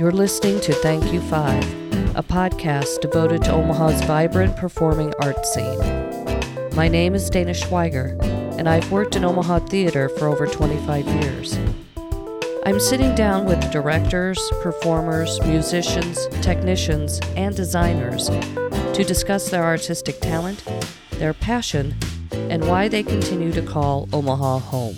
You're listening to Thank You Five, a podcast devoted to Omaha's vibrant performing arts scene. My name is Dana Schweiger, and I've worked in Omaha theater for over 25 years. I'm sitting down with directors, performers, musicians, technicians, and designers to discuss their artistic talent, their passion, and why they continue to call Omaha home.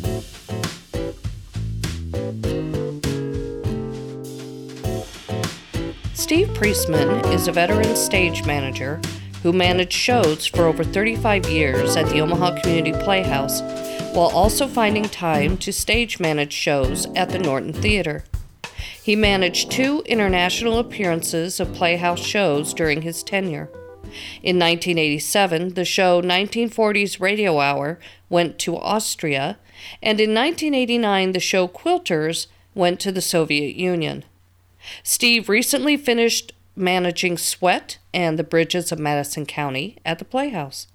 Steve Priestman is a veteran stage manager who managed shows for over 35 years at the Omaha Community Playhouse while also finding time to stage manage shows at the Norton Theater. He managed two international appearances of Playhouse shows during his tenure. In 1987, the show 1940s Radio Hour went to Austria, and in 1989, the show Quilters went to the Soviet Union. Steve recently finished managing Sweat and the Bridges of Madison County at the Playhouse.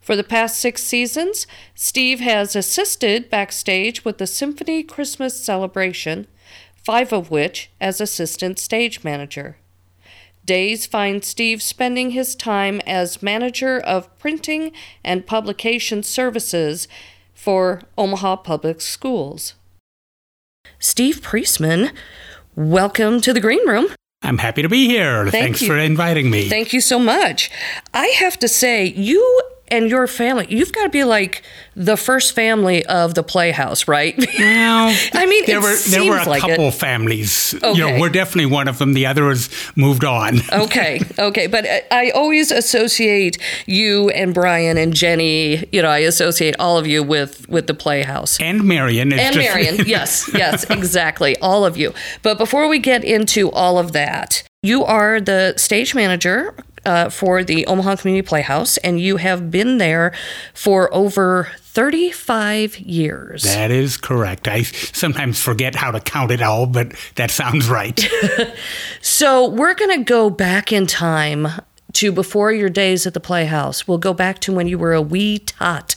For the past six seasons, Steve has assisted backstage with the Symphony Christmas celebration, five of which as assistant stage manager. Days find Steve spending his time as manager of printing and publication services for Omaha Public Schools. Steve Priestman, welcome to the Green Room. I'm happy to be here. Thank Thanks you. for inviting me. Thank you so much. I have to say, you and your family, you've got to be like the first family of the Playhouse, right? well, I mean, there were there were a like couple it. families. You know, we're definitely one of them. The others moved on. okay, okay. But I- I always associate you and Brian and Jenny, you know, I associate all of you with, with the Playhouse. And Marion. And just, Marion. yes, yes, exactly. All of you. But before we get into all of that, you are the stage manager uh, for the Omaha Community Playhouse, and you have been there for over 35 years. That is correct. I sometimes forget how to count it all, but that sounds right. So we're going to go back in time to before your days at the Playhouse. We'll go back to when you were a wee tot.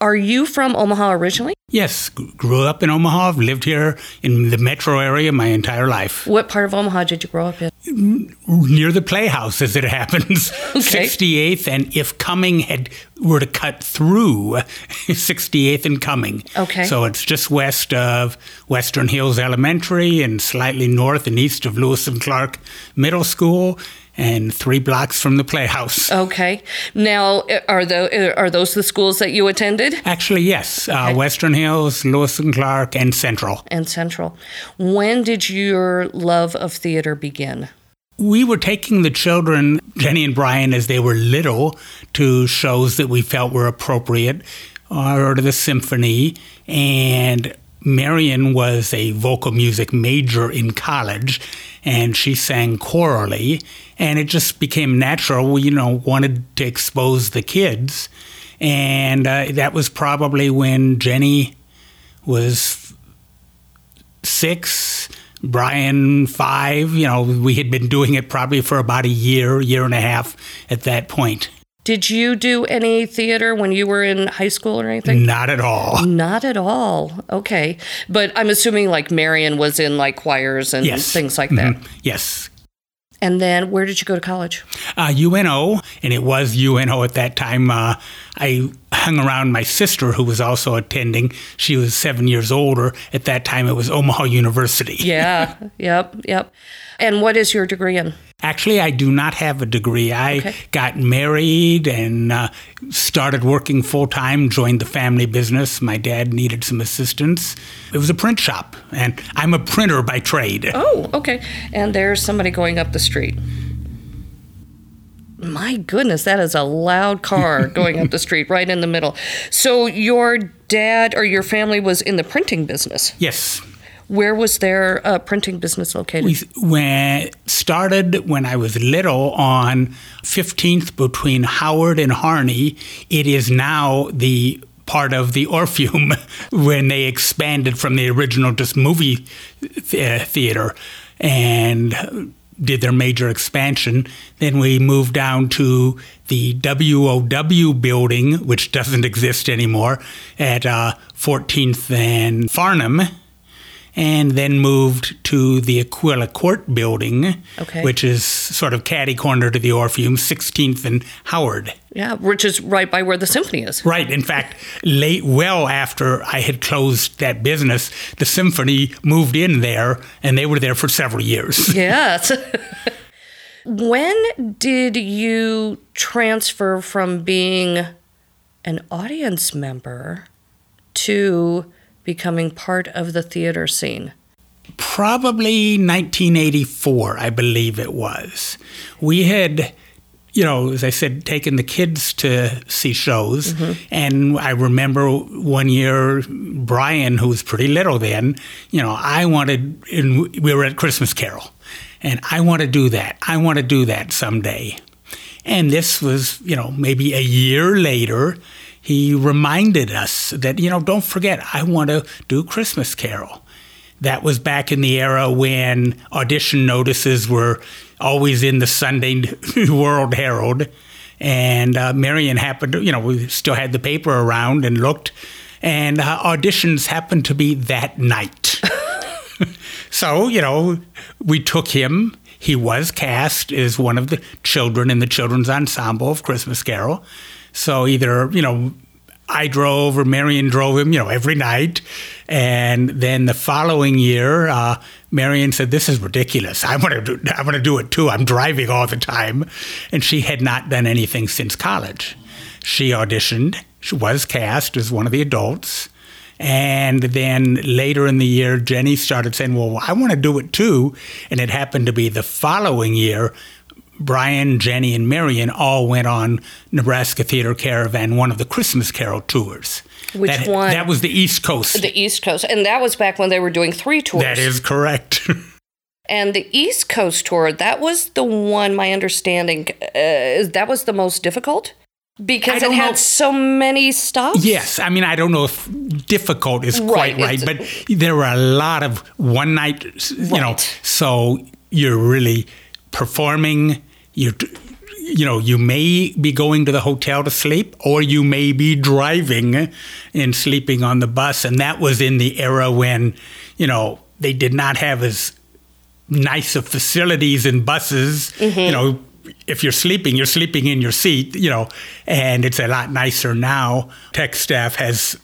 Are you from Omaha originally? yes, grew up in Omaha, lived here in the metro area my entire life. What part of Omaha did you grow up in? Mm, near the playhouse, as it happens. Okay. 68th, and if Cumming had were to cut through 68th and Cumming. Okay. So it's just west of Western Hills Elementary and slightly north and east of Lewis and Clark Middle School and three blocks from the playhouse. Okay. Now, are the are those the schools that you attended? Actually, yes. Uh, Western Hills, Lewis and Clark, and Central. and Central. When did your love of theater begin? We were taking the children, Jenny and Brian, as they were little, to shows that we felt were appropriate, or to the symphony. And Marion was a vocal music major in college, and she sang chorally. And it just became natural. We, you know, wanted to expose the kids. And uh, that was probably when Jenny was six, Brian five. You know, we had been doing it probably for about a year, year and a half at that point. Did you do any theater when you were in high school or anything? Not at all. Not at all. Okay. But I'm assuming like Marion was in like choirs and Yes. things like that. Mhm. Yes. And then where did you go to college? Uh, UNO, and it was UNO at that time. Uh, I hung around my sister, who was also attending. She was seven years older. At that time, it was Omaha University. Yeah. yep. Yep. And what is your degree in? Actually, I do not have a degree. I Okay. got married and uh, started working full time, joined the family business. My dad needed some assistance. It was a print shop, and I'm a printer by trade. Oh, okay. And there's somebody going up the street. My goodness, that is a loud car going up the street right in the middle. So your dad or your family was in the printing business. Yes. Where was their uh, printing business located? We started when I was little on 15th between Howard and Harney. It is now the part of the Orpheum when they expanded from the original just movie th- theater and did their major expansion. Then we moved down to the WOW building, which doesn't exist anymore, at uh, 14th and Farnam. And then moved to the Aquila Court building, Okay. which is sort of catty corner to the Orpheum, 16th and Howard. Yeah, which is right by where the symphony is. Right. In fact, late, well after I had closed that business, the symphony moved in there, and they were there for several years. Yes. when did you transfer from being an audience member to becoming part of the theater scene? Probably 1984, I believe it was. We had, you know, as I said, taken the kids to see shows. Mm-hmm. And I remember one year, Brian, who was pretty little then, you know, I wanted, and we were at Christmas Carol, and I want to do that. I want to do that someday. And this was, you know, maybe a year later, he reminded us that, you know, don't forget, I want to do Christmas Carol. That was back in the era when audition notices were always in the Sunday World Herald. And uh, Marion happened to, you know, we still had the paper around and looked, and uh, auditions happened to be that night. so, you know, we took him. He was cast as one of the children in the children's ensemble of Christmas Carol. So either, you know, I drove or Marion drove him, you know, every night. And then the following year, uh, Marion said, "This is ridiculous. I want to. I want to do it too. I'm driving all the time." And she had not done anything since college. She auditioned. She was cast as one of the adults. And then later in the year, Jenny started saying, Well, I want to do it too. And it happened to be the following year, Brian, Jenny, and Marion all went on Nebraska Theater Caravan, one of the Christmas Carol tours. Which that, one? That was the East Coast. The East Coast. And that was back when they were doing three tours. that is correct. And the East Coast tour, that was the one, my understanding, uh, that was the most difficult because it had know. so many stops. yes, I mean, I don't know if difficult is quite Right, right, but there were a lot of one night, you know, so you're really performing, you're. You know, you may be going to the hotel to sleep, or you may be driving and sleeping on the bus. And that was in the era when, you know, they did not have as nice of facilities and buses. Mm-hmm. You know, if you're sleeping, you're sleeping in your seat, you know, and it's a lot nicer now. Tech staff has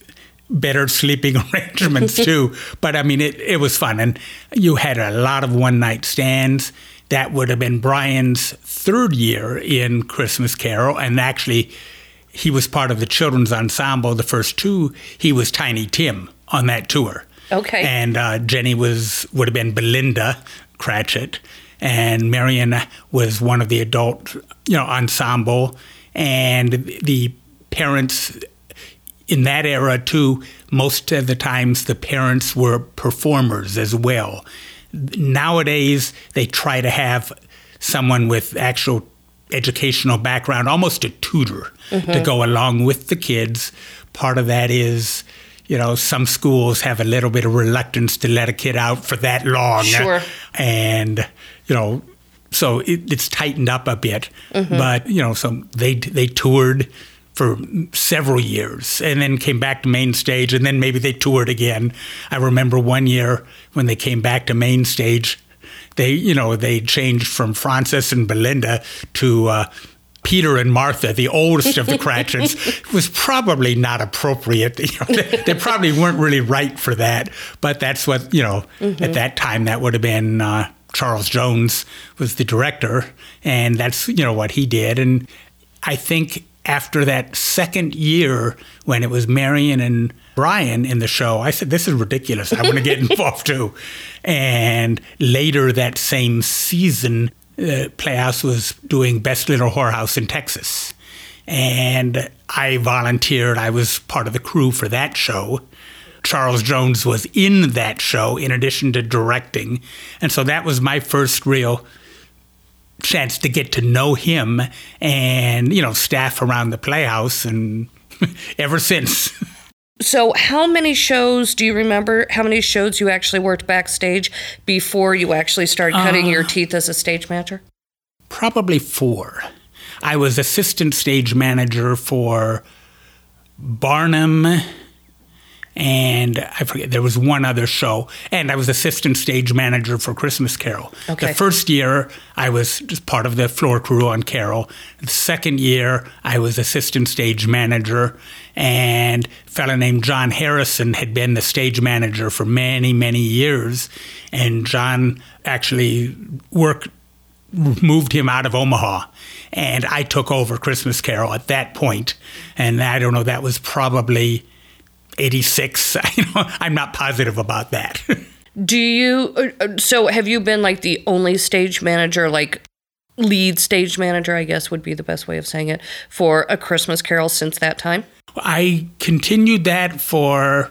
better sleeping arrangements too. But I mean, it, it was fun. And you had a lot of one night stands. That would have been Brian's third year in Christmas Carol. And actually, he was part of the children's ensemble. The first two, he was Tiny Tim on that tour. Okay. And uh, Jenny was would have been Belinda Cratchit, and Marion was one of the adult, you know, ensemble, and the parents in that era too. Most of the times, the parents were performers as well. Nowadays, they try to have someone with actual educational background, almost a tutor, to mm-hmm. go along with the kids. Part of that is, you know, some schools have a little bit of reluctance to let a kid out for that long. Sure. And, you know, so it, it's tightened up a bit. Mm-hmm. But, you know, so they, they toured for several years and then came back to main stage and then maybe they toured again. I remember one year when they came back to main stage, they, you know, they changed from Frances and Belinda to uh, Peter and Martha, the oldest of the Cratchits, was probably not appropriate. You know, they, they probably weren't really right for that. But that's what you know. At that time, that would have been uh, Charles Jones was the director, and that's you know what he did. And I think after that second year, when it was Marion and Brian in the show, I said, "This is ridiculous. I want to get involved too." And later that same season, uh, Playhouse was doing Best Little Whorehouse in Texas, and I volunteered. I was part of the crew for that show. Charles Jones was in that show in addition to directing, and so that was my first real chance to get to know him and you know staff around the playhouse and ever since So, how many shows do you remember? How many shows you actually worked backstage before you actually started cutting your uh, teeth as a stage manager? probably four i was assistant stage manager for barnum and I forget there was one other show, and I was assistant stage manager for Christmas Carol. Okay. The first year I was just part of the floor crew on Carol. The second year I was assistant stage manager, and a fellow named John Harrison had been the stage manager for many many years, and John actually worked moved him out of Omaha. And I took over Christmas Carol at that. And I don't know, that was probably 86. You know, I'm not positive about that. Do you, uh, so have you been like the only stage manager, like lead stage manager, I guess would be the best way of saying it, for A Christmas Carol since that time? I continued that for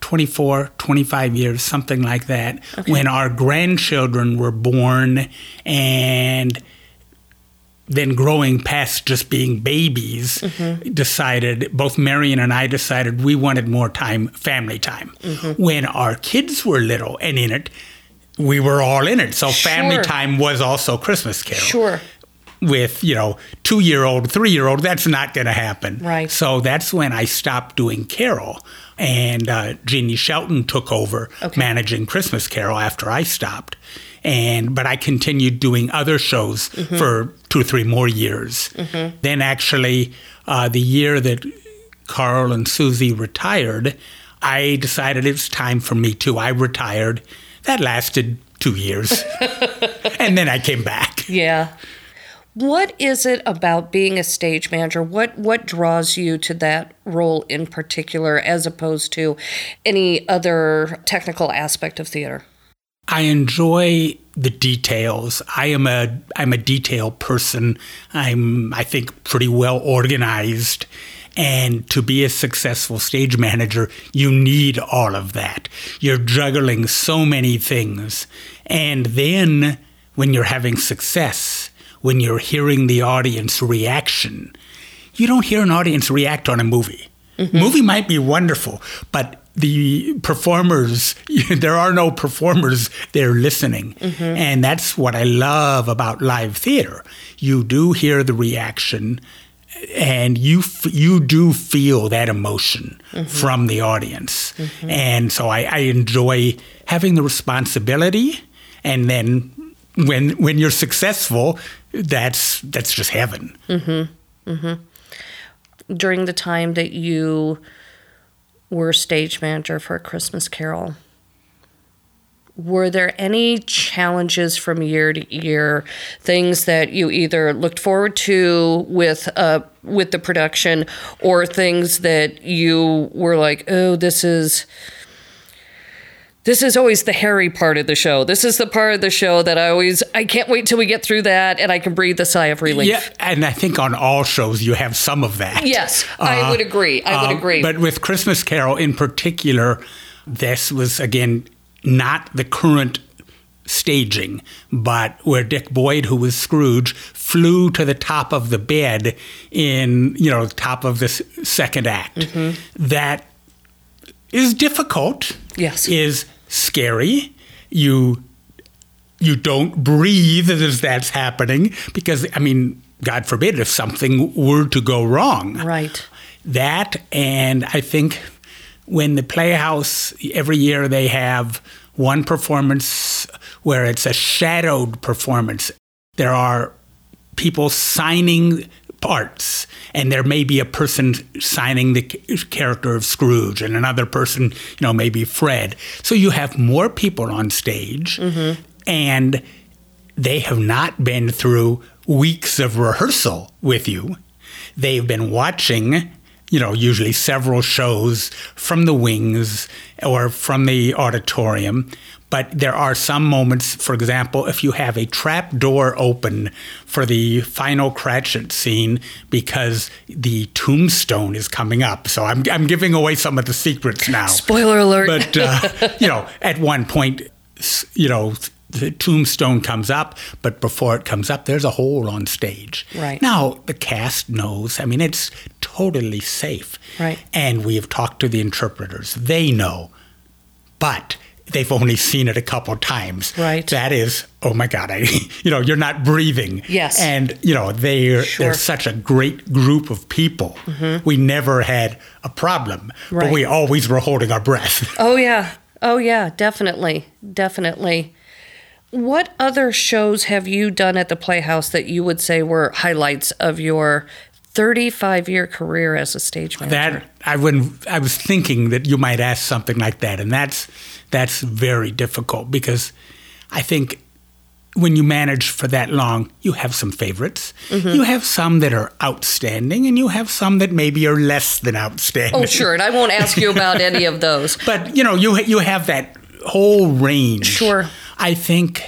24, 25 years, something like that, when our grandchildren were born and then growing past just being babies, decided, both Marion and I decided we wanted more time, family time. When our kids were little and in it, we were all in it. So family time was also Christmas Carol Sure. with you know two year old three year old that's not going to happen Right. so that's when i stopped doing carol and uh, jeannie shelton took over Okay. managing christmas carol after i stopped and but i continued doing other shows Mm-hmm. for two or three more years then actually uh, the year that carl and susie retired i decided it's time for me too i retired that lasted two years and then i came back Yeah. What is it about being a stage manager? What what draws you to that role in particular as opposed to any other technical aspect of theater? I enjoy the details. I am a I'm a detail person. I'm I think pretty well organized. And to be a successful stage manager, you need all of that. You're juggling so many things. And then when you're having success, when you're hearing the audience reaction, you don't hear an audience react on a movie. Mm-hmm. Movie might be wonderful, but the performers, there are no performers, they're listening. Mm-hmm. And that's what I love about live theater. You do hear the reaction and you f- you do feel that emotion mm-hmm. from the audience. Mm-hmm. And so I, I enjoy having the responsibility and then when when you're successful, that's that's just heaven. During the time that you were stage manager for a Christmas Carol, were there any challenges from year to year, things that you either looked forward to with uh with the production, or things that you were like, oh, this is this is always the hairy part of the show. This is the part of the show that I always I can't wait till we get through that and I can breathe a sigh of relief. Yeah, and I think on all shows you have some of that. Yes, I would agree. I would Um, agree. But with Christmas Carol in particular, this was again not the current staging, but where Dick Boyd, who was Scrooge, flew to the top of the bed in you know top of the s- second act. Mm-hmm. That is difficult. Yes. is scary. You you don't breathe as that's happening because I mean, God forbid if something were to go wrong. right. That and I think when the Playhouse every year they have one performance where it's a shadowed performance. There are people signing parts and there may be a person signing the character of Scrooge and another person, you know, maybe Fred. So you have more people on stage mm-hmm. and they have not been through weeks of rehearsal with you. They've been watching, you know, usually several shows from the wings or from the auditorium. But there are some moments, for example, if you have a trap door open for the final Cratchit scene because the tombstone is coming up. So I'm, I'm giving away some of the secrets now Spoiler alert. but uh, you know, at one point, you know, the tombstone comes up, but before it comes up, there's a hole on stage. Right. now, the cast knows. I mean, it's totally safe. Right. and we have talked to the interpreters. They know, but they've only seen it a couple times. Right. That is, oh my God, I, you know, you're not breathing. Yes. And, you know, they're, Sure. they're such a great group of people. Mm-hmm. We never had a problem, right. but we always were holding our breath. Oh yeah. Oh yeah, definitely. Definitely. What other shows have you done at the Playhouse that you would say were highlights of your 35 year career as a stage manager? That I wouldn't. I was thinking that you might ask something like that, and that's that's very difficult because I think when you manage for that long, you have some favorites. Mm-hmm. You have some that are outstanding, and you have some that maybe are less than outstanding. oh, sure. And I won't ask you about any of those. But you know, you you have that whole range. Sure. I think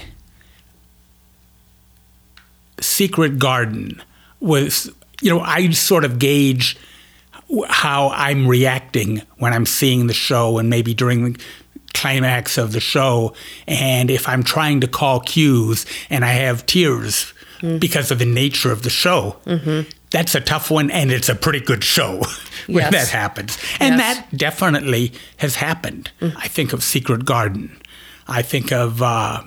Secret Garden was, you know, I sort of gauge how I'm reacting when I'm seeing the show and maybe during the climax of the show. And if I'm trying to call cues and I have tears mm. because of the nature of the show, mm-hmm. that's a tough one. And it's a pretty good show when Yes. that happens. And Yes. that definitely has happened. Mm. I think of Secret Garden. I think of uh,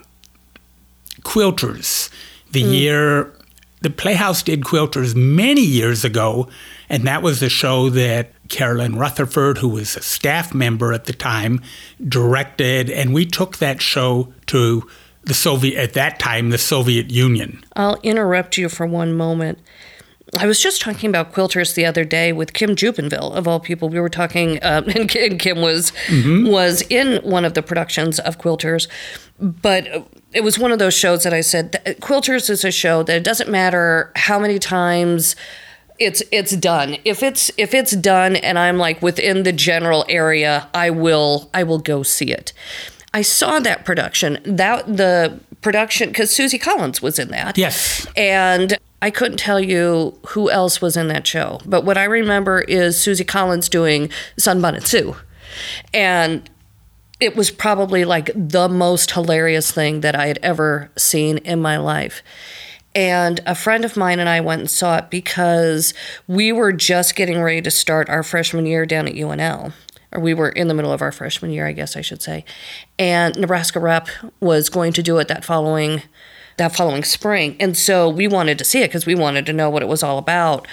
Quilters. The mm. year the Playhouse did Quilters many years ago, and that was a show that Carolyn Rutherford, who was a staff member at the time, directed, and we took that show to the Soviet at that time the Soviet Union. I'll interrupt you for one moment. I was just talking about quilters the other day with Kim Jupenville, of all people. We were talking, uh, and Kim Kim was was in one of the productions of Quilters, but it was one of those shows that I said that Quilters is a show that it doesn't matter how many times it's it's done. If it's if it's done and I'm like within the general area, I will I will go see it. I saw that production. That the production because Susie Collins was in that. Yes. And I couldn't tell you who else was in that show, but what I remember is Susie Collins doing Sunbonnet Sue. And it was probably like the most hilarious thing that I had ever seen in my life. And a friend of mine and I went and saw it because we were just getting ready to start our freshman year down at UNL. Or we were in the middle of our freshman year, I guess I should say. And Nebraska Rep was going to do it that following that following spring. And so we wanted to see it because we wanted to know what it was all about.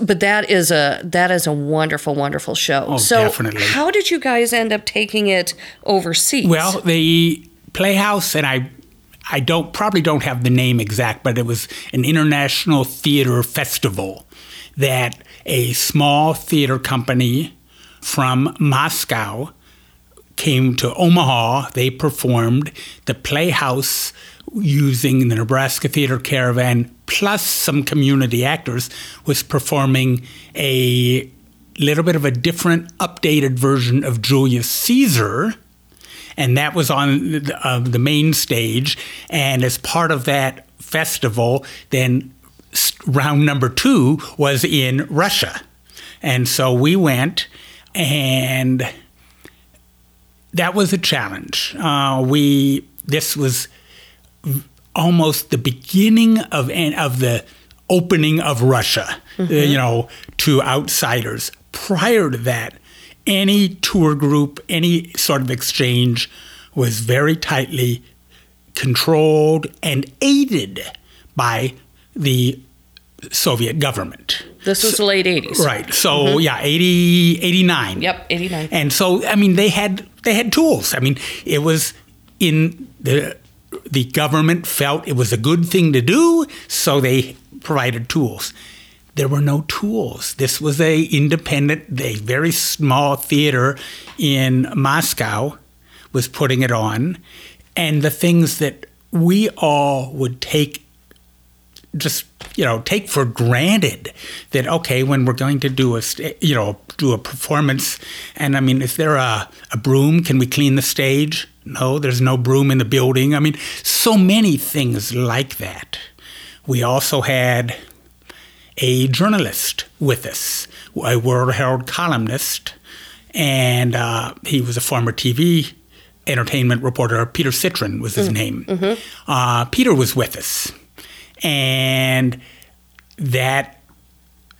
But that is a that is a wonderful, wonderful show. Oh, so definitely. how did you guys end up taking it overseas? Well, the Playhouse, and I, I don't probably don't have the name exact, but it was an international theater festival that a small theater company from Moscow came to Omaha. They performed the Playhouse using the Nebraska Theater Caravan plus some community actors was performing a little bit of a different updated version of Julius Caesar and that was on the, uh, the main stage. And as part of that festival, then round number two was in Russia, and so we went, and that was a challenge. Uh, we this was almost the beginning of of the opening of Russia, uh, you know, to outsiders. Prior to that, any tour group, any sort of exchange was very tightly controlled and aided by the Soviet government. this was the late 80s. Right. So yeah, 80 89. Mm-hmm. Yep, 89. And so I mean they had they had tools. I mean, it was in the the government felt it was a good thing to do, so they provided tools. There were no tools. This was a independent, a very small theater in Moscow was putting it on, and the things that we all would take just you know take for granted that okay when we're going to do a you know do a performance and i mean is there a, a broom can we clean the stage no there's no broom in the building. I mean so many things like that. We also had a journalist with us a world herald columnist and uh, he was a former tv entertainment reporter. Peter citron was his name. Uh, peter was with us and that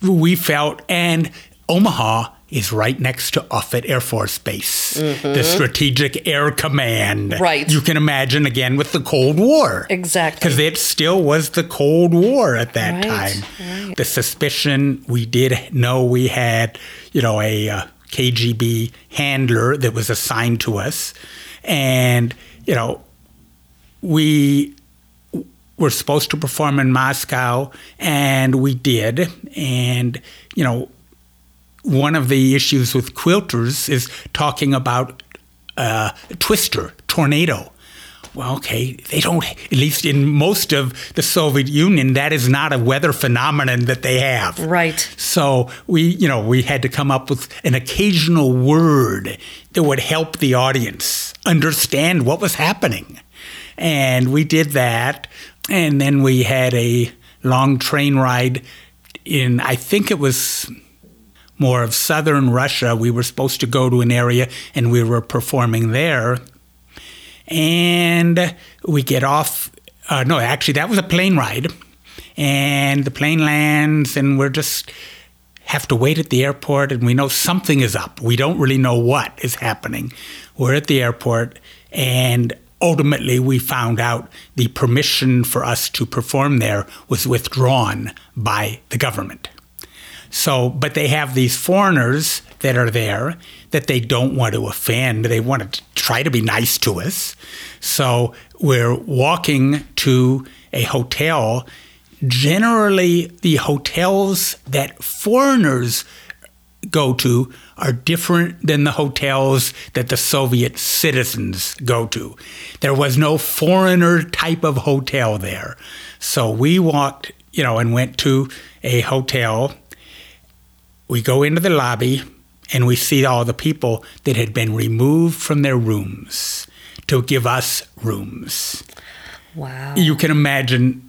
we felt and Omaha is right next to Offutt Air Force Base, the Strategic Air Command. Mm-hmm. Right. You can imagine again with the Cold War. Exactly. Because it still was the Cold War at that Right, time. right. The suspicion we did know we had, you know, a uh, KGB handler that was assigned to us. And, you know, we were supposed to perform in Moscow, and we did. And, you know, one of the issues with quilters is talking about uh, twister, tornado. Well, okay, they don't, at least in most of the Soviet Union, that is not a weather phenomenon that they have. Right. So we, you know, we had to come up with an occasional word that would help the audience understand what was happening. And we did that. And then we had a long train ride in, I think it was more of southern Russia. We were supposed to go to an area and we were performing there. And we get off. Uh, no, actually, that was a plane ride. And the plane lands, and we're just have to wait at the airport, and we know something is up. We don't really know what is happening. We're at the airport, and ultimately, we found out the permission for us to perform there was withdrawn by the government. So, but they have these foreigners that are there that they don't want to offend. They want to try to be nice to us. So we're walking to a hotel. Generally, the hotels that foreigners go to are different than the hotels that the Soviet citizens go to. There was no foreigner type of hotel there. So we walked, you know, and went to a hotel we go into the lobby and we see all the people that had been removed from their rooms to give us rooms. Wow. You can imagine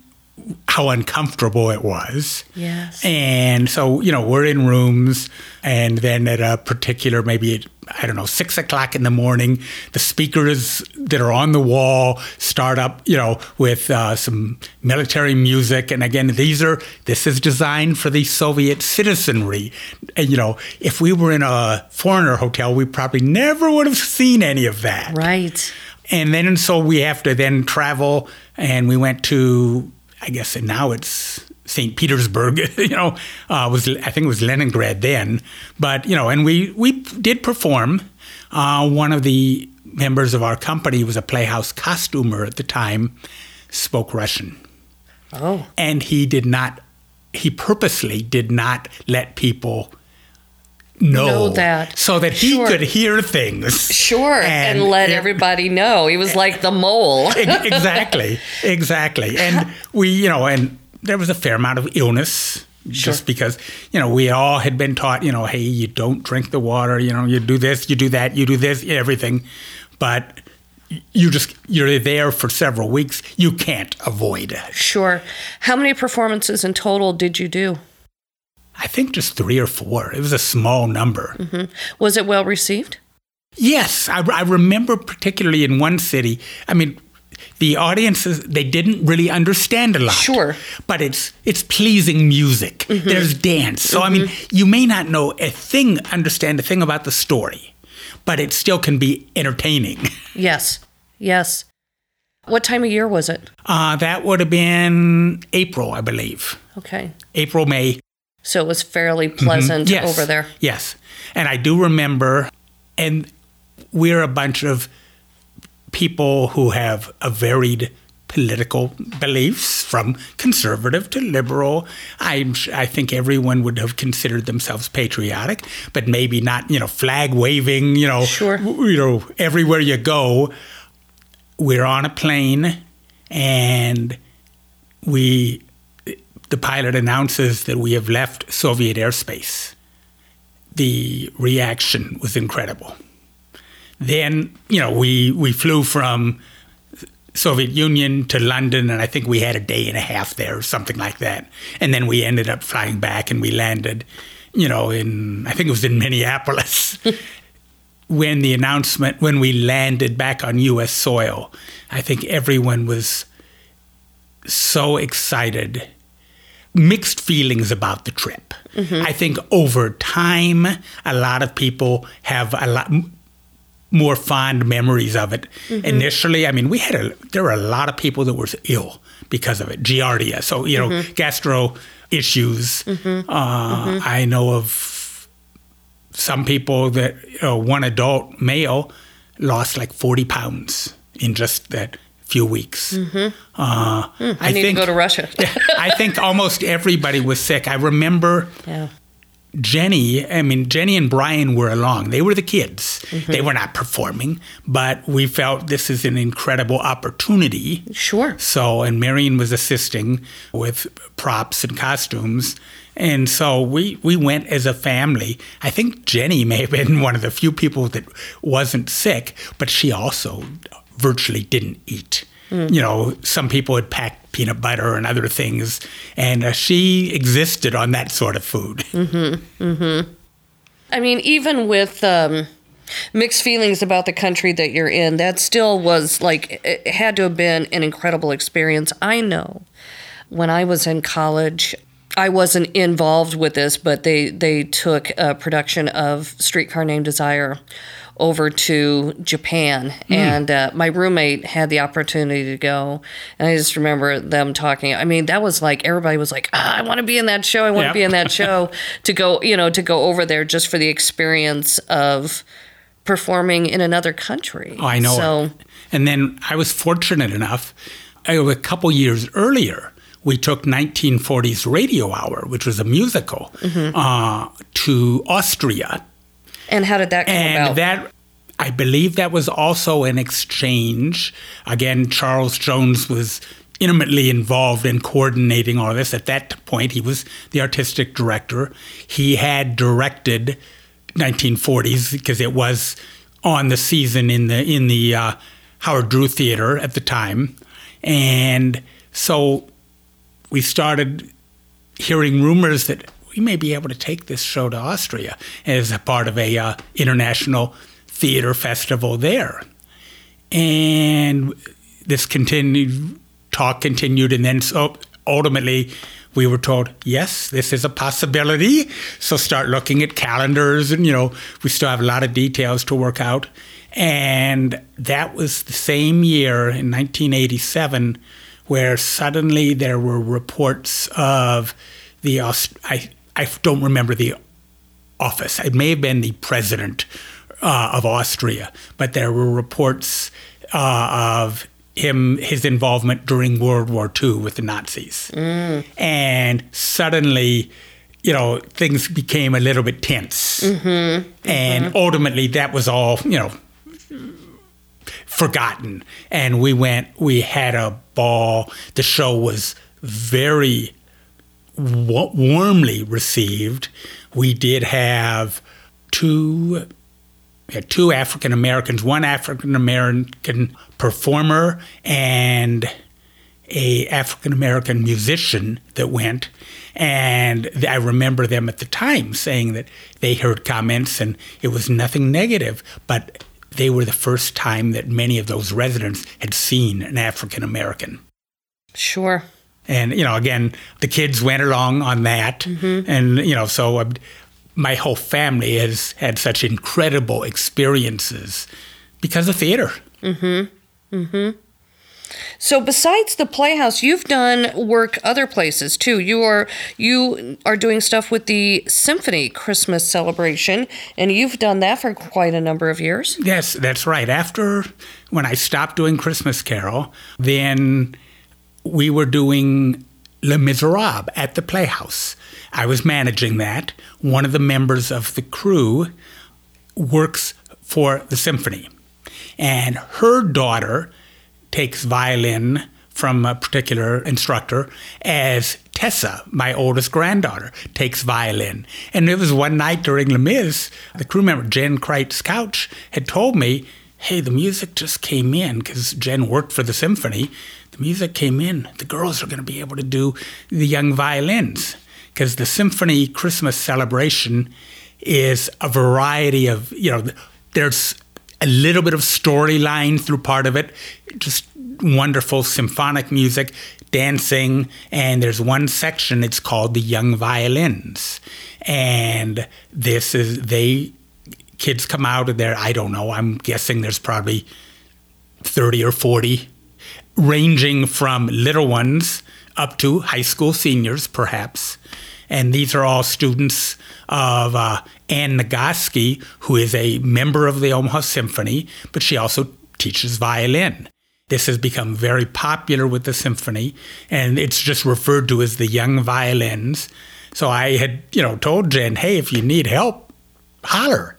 how uncomfortable it was. Yes. And so, you know, we're in rooms, and then at a particular, maybe, I don't know, six o'clock in the morning, the speakers that are on the wall start up, you know, with uh, some military music. And again, these are, this is designed for the Soviet citizenry. And, you know, if we were in a foreigner hotel, we probably never would have seen any of that. Right. And then, so we have to then travel, and we went to, I guess now it's St. Petersburg, you know, uh, was I think it was Leningrad then, but you know, and we we did perform. Uh, one of the members of our company was a Playhouse costumer at the time, spoke Russian, Oh. and he did not. He purposely did not let people know, Know that. so that he Sure. could hear things. Sure. And, let it- everybody know. He was like the mole. Exactly, exactly. And we, you know, and there was a fair amount of illness just because, you know, we all had been taught, you know, hey, you don't drink the water, you know, you do this, you do that, you do this, everything. But you just, you're there for several weeks. You can't avoid it. Sure. How many performances in total did you do? I think just three or four. It was a small number. Mm-hmm. Was it well received? Yes, I, I remember particularly in one city. I mean, the audiences they didn't really understand a lot. Sure. but it's it's pleasing music. Mm-hmm. There's dance. So I mean, mm-hmm. you may not know a thing, understand a thing about the story, but it still can be entertaining. Yes. Yes. What time of year was it? Uh, that would have been April, I believe. Okay. April, May. So it was fairly pleasant Mm-hmm. Yes. over there. Yes. And I do remember, and we're a bunch of people who have a varied political beliefs from conservative to liberal. I'm, s- I think everyone would have considered themselves patriotic, but maybe not, you know, flag waving, you know, Sure. you know, everywhere you go. We're on a plane and we the pilot announces that we have left Soviet airspace. The reaction was incredible. Then, you know, we, we flew from Soviet Union to London, and I think we had a day and a half there or something like that. And then we ended up flying back and we landed, you know, in, I think it was in Minneapolis. when the announcement, when we landed back on US soil, I think everyone was so excited mixed feelings about the trip. I think over time, a lot of people have a lot more fond memories of it. Mm-hmm. Initially, I mean, we had a there were a lot of people that were ill because of it, giardia. So you know, mm-hmm. gastro issues. Mm-hmm. Uh, I know of some people that you know, one adult male lost like forty pounds in just that few weeks. Mm-hmm. Uh, hmm, I, need to go to Russia. I think almost everybody was sick. I remember yeah. Jenny, I mean, Jenny and Brian were along. They were the kids. Mm-hmm. They were not performing, but we felt this is an incredible opportunity. Sure. So, and Marion was assisting with props and costumes. And so we, we went as a family. I think Jenny may have been one of the few people that wasn't sick, but she also virtually didn't eat. You know, some people had packed peanut butter and other things, and uh, she existed on that sort of food. I mean, even with um, mixed feelings about the country that you're in, that still was like, it had to have been an incredible experience. I know when I was in college, I wasn't involved with this, but they, they took a production of Streetcar Named Desire over to Japan, and uh, my roommate had the opportunity to go, and I just remember them talking. I mean, that was like everybody was like, ah, "I want to be in that show. I want to Yep. be in that show." to go, you know, to go over there just for the experience of performing in another country. Oh, I know. So. And then I was fortunate enough, a couple years earlier, we took 1940s Radio Hour, which was a musical, uh, to Austria. and how did that come And about? that, I believe that was also an exchange. Again, Charles Jones was intimately involved in coordinating all this. At that point, he was the artistic director. He had directed 1940s because it was on the season in the in the uh, Howard Drew Theater at the time, and so we started hearing rumors that we may be able to take this show to Austria as a part of a uh, international theater festival there. And this continued, talk continued, and then so ultimately we were told, yes, this is a possibility. So start looking at calendars, and you know, we still have a lot of details to work out. And that was the same year in 1987 where suddenly there were reports of the I I don't remember the office. It may have been the president uh, of Austria, but there were reports uh, of him his involvement during World War II with the Nazis, and suddenly. You know, things became a little bit tense, and ultimately, that was all. You know, forgotten. And we went, we had a ball. The show was very wa- warmly received. We did have two. Two African Americans, one African American performer and a African American musician that went. And I remember them at the time saying that they heard comments and it was nothing negative, but they were the first time that many of those residents had seen an African American. sure. And, you know, again, the kids went along on that. Mm-hmm. And, you know, so uh, my whole family has had such incredible experiences because of theater. Mm-hmm. Mm-hmm. So besides the Playhouse, you've done work other places too. You are you are doing stuff with the Symphony Christmas celebration, and you've done that for quite a number of years. Yes, that's right. After when I stopped doing Christmas Carol, then we were doing Les Miserables at the Playhouse. I was managing that. One of the members of the crew works for the symphony, and her daughter takes violin from a particular instructor as Tessa, my oldest granddaughter, takes violin. And it was one night during Les Mis, the crew member, Jen Kreitz Couch, had told me, hey, the music just came in because Jen worked for the symphony. The music came in. The girls are going to be able to do the young violins because the symphony Christmas celebration is a variety of, you know, there's a little bit of storyline through part of it, just wonderful symphonic music, dancing, and there's one section, it's called the Young Violins. And this is, they, kids come out of there, I don't know, I'm guessing there's probably 30 or 40, ranging from little ones up to high school seniors, perhaps. And these are all students of uh, Ann Nagoski, who is a member of the Omaha Symphony, but she also teaches violin. This has become very popular with the symphony, and it's just referred to as the young violins. So I had, you know, told Jen, hey, if you need help, holler.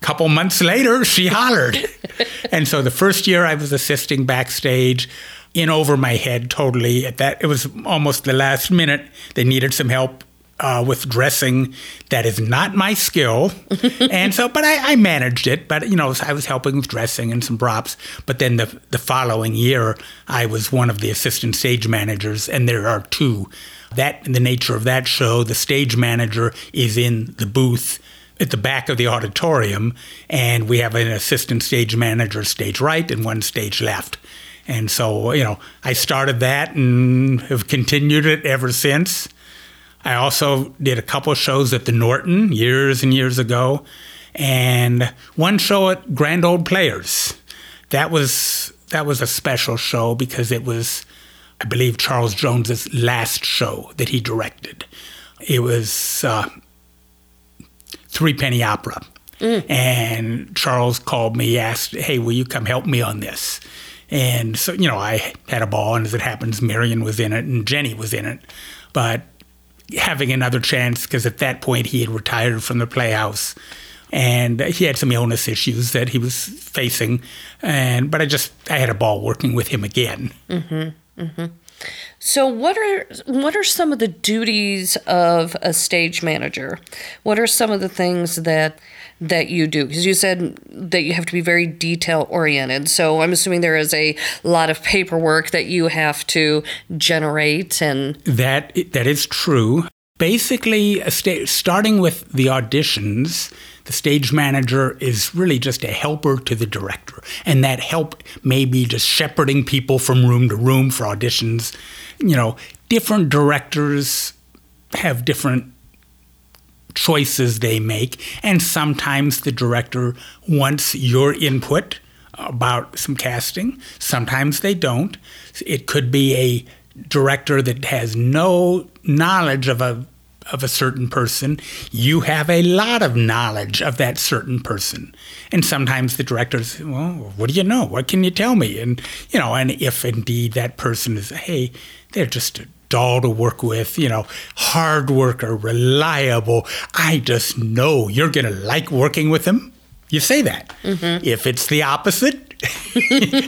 A couple months later, she hollered. and so the first year I was assisting backstage, in over my head totally. At that, it was almost the last minute. They needed some help uh, with dressing that is not my skill. and so, but I, I, managed it. But, you know, I was helping with dressing and some props. But then the, the following year, I was one of the assistant stage managers, and there are two. That, in the nature of that show, the stage manager is in the booth at the back of the auditorium, and we have an assistant stage manager stage right and one stage left. And so, you know, I started that and have continued it ever since. I also did a couple shows at the Norton years and years ago, and one show at Grande Olde Players. That was that was a special show because it was, I believe, Charles Jones's last show that he directed. It was uh, Three Penny Opera, mm. and Charles called me, asked, "Hey, will you come help me on this?" And so, you know, I had a ball, and as it happens, Marion was in it and Jenny was in it. But having another chance because at that point he had retired from the Playhouse and he had some illness issues that he was facing and but i just i had a ball working with him again mm-hmm, mm-hmm. So what are what are some of the duties of a stage manager? What are some of the things that that you do? Because you said that you have to be very detail oriented. So i'm assuming there is a lot of paperwork that you have to generate and that that is true. Basically sta- starting with the auditions the stage manager is really just a helper to the director. And that help may be just shepherding people from room to room for auditions you know different directors have different choices they make. And sometimes the director wants your input about some casting, sometimes they don't. It could be a director that has no knowledge of a of a certain person, you have a lot of knowledge of that certain person. And sometimes the directors, well, what do you know? What can you tell me? And you know, and if indeed that person is, hey, they're just a doll to work with, you know, hard worker, reliable. I just know you're going to like working with them. You say that. Mm-hmm. If it's the opposite,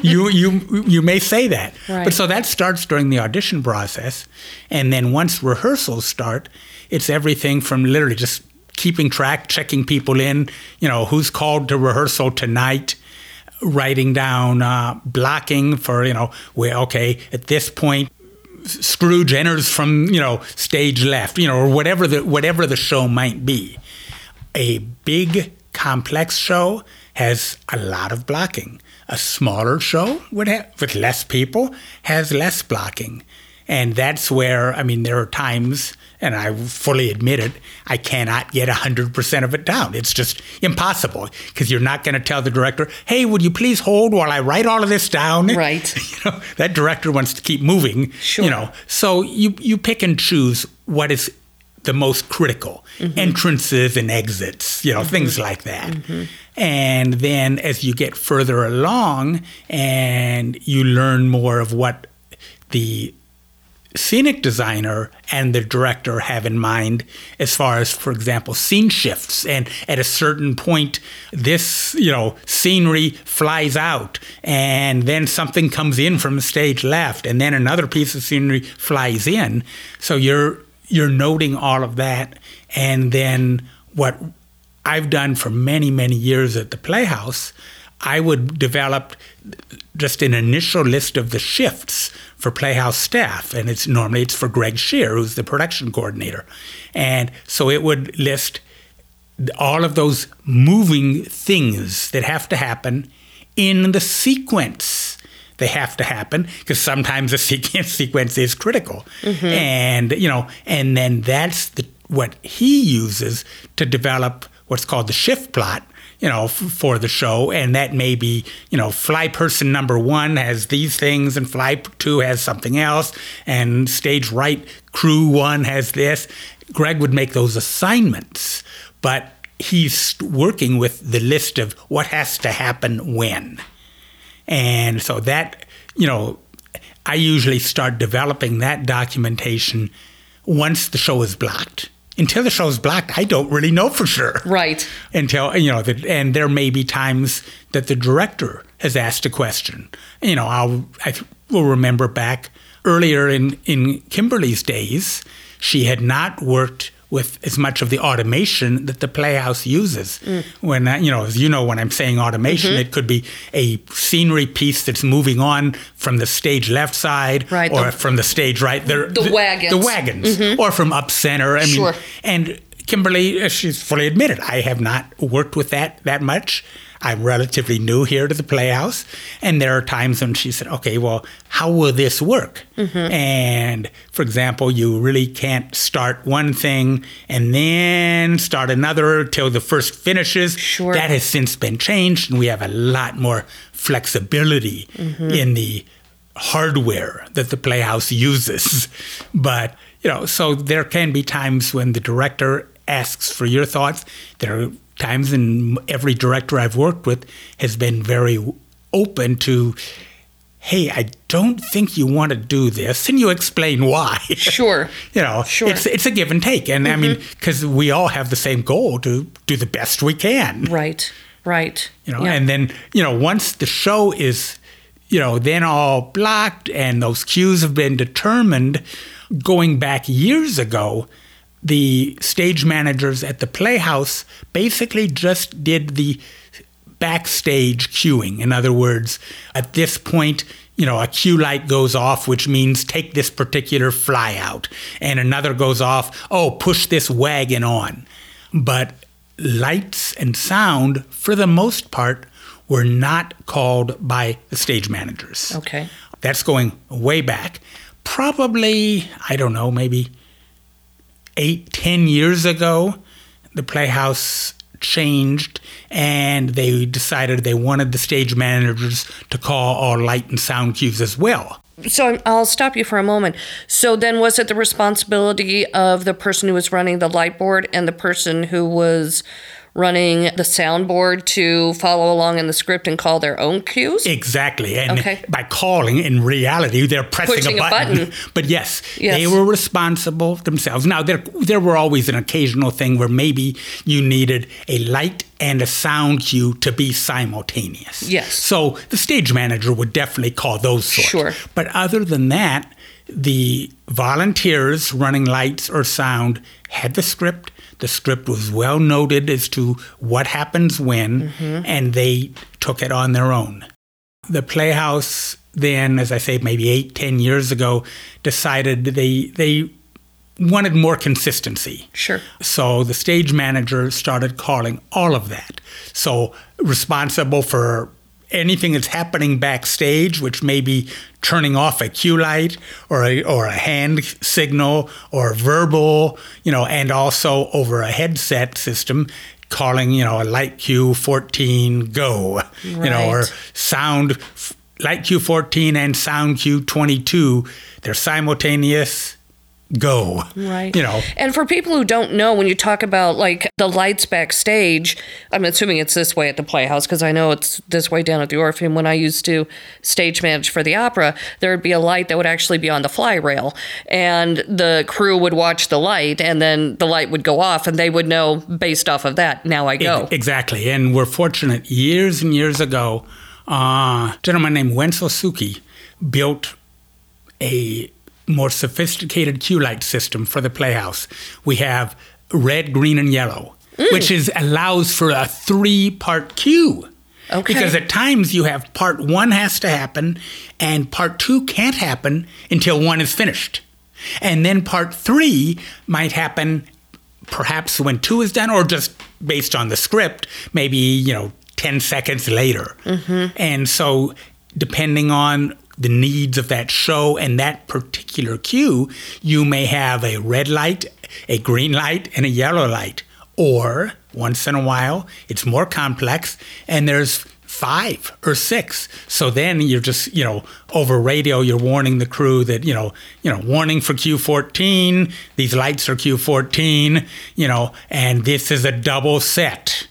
you you you may say that. Right. But so that starts during the audition process, and then once rehearsals start, it's everything from literally just keeping track, checking people in. You know, who's called to rehearsal tonight writing down uh, blocking for you know where okay at this point Scrooge enters from you know stage left, you know, or whatever the whatever the show might be. A big complex show has a lot of blocking. A smaller show would have, with less people has less blocking, and that's where I mean there are times and I fully admit it, I cannot get 100% of it down. It's just impossible because you're not going to tell the director, hey, would you please hold while I write all of this down? Right. you know, that director wants to keep moving. Sure. You know, so you, you pick and choose what is the most critical mm-hmm. entrances and exits, you know, mm-hmm. things like that. Mm-hmm. And then as you get further along and you learn more of what the scenic designer and the director have in mind as far as for example scene shifts. And at a certain point this you know scenery flies out and then something comes in from the stage left and then another piece of scenery flies in. So you're you're noting all of that. And then what I've done for many many years at the Playhouse I would develop just an initial list of the shifts for Playhouse staff, and it's normally it's for Greg Shear, who's the production coordinator, and so it would list all of those moving things that have to happen in the sequence. They have to happen because sometimes the sequence sequence is critical, mm-hmm. and you know, and then that's the what he uses to develop what's called the shift plot, you know, f- for the show, and that may be, you know, fly person number one has these things, and fly two has something else, and stage right crew one has this. Greg would make those assignments, but he's working with the list of what has to happen when. And so that, you know, I usually start developing that documentation once the show is blocked. Until the show is blocked, I don't really know for sure. Right. Until, you know, the, and there may be times that the director has asked a question. You know, I'll, I will remember back earlier in, in Kimberly's days, she had not worked with as much of the automation that the Playhouse uses. Mm. When uh, you know, as you know, when I'm saying automation, Mm-hmm. it could be a scenery piece that's moving on from the stage left side, Right, or the- from the stage right. The, The wagons. the wagons, or from up center. I Sure. mean, and Kimberly, uh, she's fully admitted, I have not worked with that that much. I'm relatively new here to the Playhouse, and there are times when she said, "Okay, well, how will this work?" Mm-hmm. And for example, you really can't start one thing and then start another till the first finishes. Sure. That has since been changed, and we have a lot more flexibility mm-hmm. in the hardware that the Playhouse uses. But, you know, so there can be times when the director asks for your thoughts. There are times, and every director I've worked with has been very open to, hey, I don't think you want to do this. And you explain why. Sure. you know, Sure. it's, it's a give and take. And I mean, mm-hmm. because we all have the same goal to do the best we can Right. Right. you know Yeah. and then you know once the show is you know then all blocked and those cues have been determined going back years ago the stage managers at the playhouse basically just did the backstage cueing in other words at this point you know a cue light goes off which means take this particular fly out and another goes off oh push this wagon on but lights and sound, for the most part, were not called by the stage managers. Okay. That's going way back. Probably, I don't know, maybe eight, ten years ago, the Playhouse changed and they decided they wanted the stage managers to call all light and sound cues as well. So I'll stop you for a moment. So then, was it the responsibility of the person who was running the light board and the person who was running the soundboard to follow along in the script and call their own cues? Exactly. And Okay. by calling, in reality, they're pressing Pushing a a button. button. But yes, Yes. they were responsible themselves. Now, there, there were always an occasional thing where maybe you needed a light and a sound cue to be simultaneous. Yes. So the stage manager would definitely call those sorts. Sure. But other than that, the volunteers running lights or sound had the script. The script was well noted as to what happens when, mm-hmm. and they took it on their own. The Playhouse then, as I say, maybe eight, ten years ago, decided they they wanted more consistency. Sure. So the stage manager started calling all of that. So responsible for anything that's happening backstage, which may be turning off a cue light or a, or a hand signal or verbal, you know, and also over a headset system calling, you know, a light cue 14 go, you know, or sound f- light cue 14 and sound cue 22. They're simultaneous go. Right. You know, And for people who don't know, when you talk about like the lights backstage, I'm assuming it's this way at the Playhouse because I know it's this way down at the Orpheum. When I used to stage manage for the opera, there would be a light that would actually be on the fly rail, and the crew would watch the light, and then the light would go off, and they would know based off of that. Now I go. Exactly. And we're fortunate years and years ago, uh, a gentleman named Wenzel Suki built a more sophisticated cue light system for the Playhouse. We have red, green, and yellow, which is allows for a three part cue. Okay. Because at times you have part one has to happen, and part two can't happen until one is finished. And then part three might happen perhaps when two is done, or just based on the script, maybe, you know, 10 seconds later. Mm-hmm. And so depending on the needs of that show and that particular cue, you may have a red light, a green light, and a yellow light. Or once in a while, it's more complex and there's five or six. So then you're just, you know, over radio, you're warning the crew that, you know, you know, warning for Q14, these lights are Q14, you know, and this is a double set